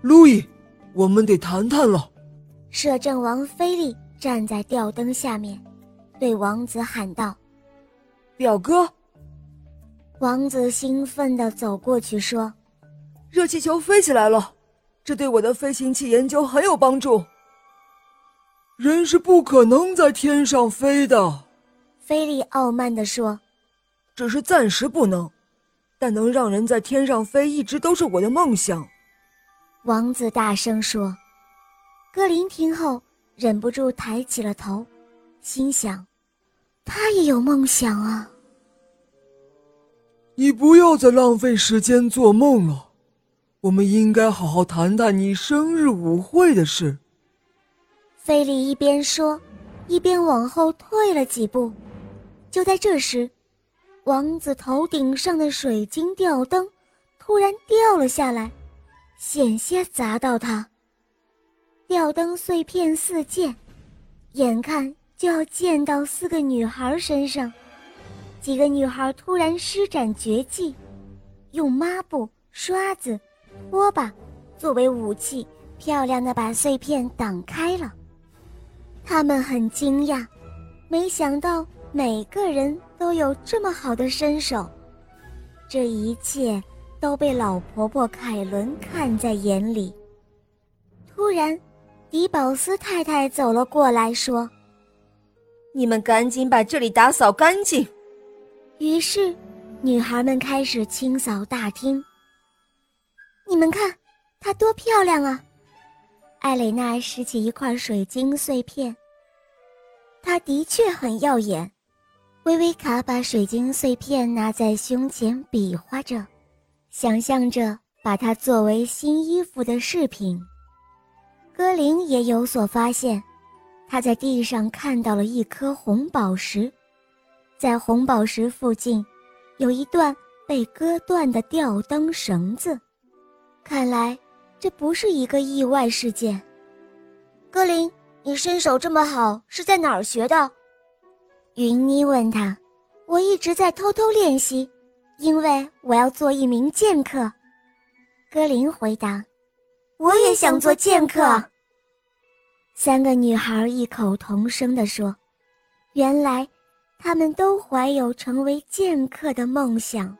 路易，我们得谈谈了。摄政王菲利站在吊灯下面，对王子喊道：“表哥。”王子兴奋地走过去说：“热气球飞起来了，这对我的飞行器研究很有帮助。”人是不可能在天上飞的，菲利傲慢地说：“只是暂时不能，但能让人在天上飞一直都是我的梦想。”王子大声说。格林听后忍不住抬起了头，心想：“他也有梦想啊。”你不要再浪费时间做梦了，我们应该好好谈谈你生日舞会的事。菲利一边说，一边往后退了几步。就在这时，王子头顶上的水晶吊灯突然掉了下来，险些砸到他。吊灯碎片四溅，眼看就要溅到四个女孩身上。几个女孩突然施展绝技，用抹布、刷子、拖把作为武器，漂亮的把碎片挡开了。她们很惊讶，没想到每个人都有这么好的身手。这一切都被老婆婆凯伦看在眼里。突然，迪宝斯太太走了过来，说：“你们赶紧把这里打扫干净。”于是，女孩们开始清扫大厅。你们看，它多漂亮啊！艾蕾娜拾起一块水晶碎片，它的确很耀眼。薇薇卡把水晶碎片拿在胸前比划着，想象着把它作为新衣服的饰品。歌林也有所发现，他在地上看到了一颗红宝石。在红宝石附近，有一段被割断的吊灯绳子。看来这不是一个意外事件。歌林，你身手这么好，是在哪儿学的？云妮问他。我一直在偷偷练习，因为我要做一名剑客。格林回答。我也想做剑客。三个女孩异口同声地说：“原来。”她们都怀有成为剑客的梦想。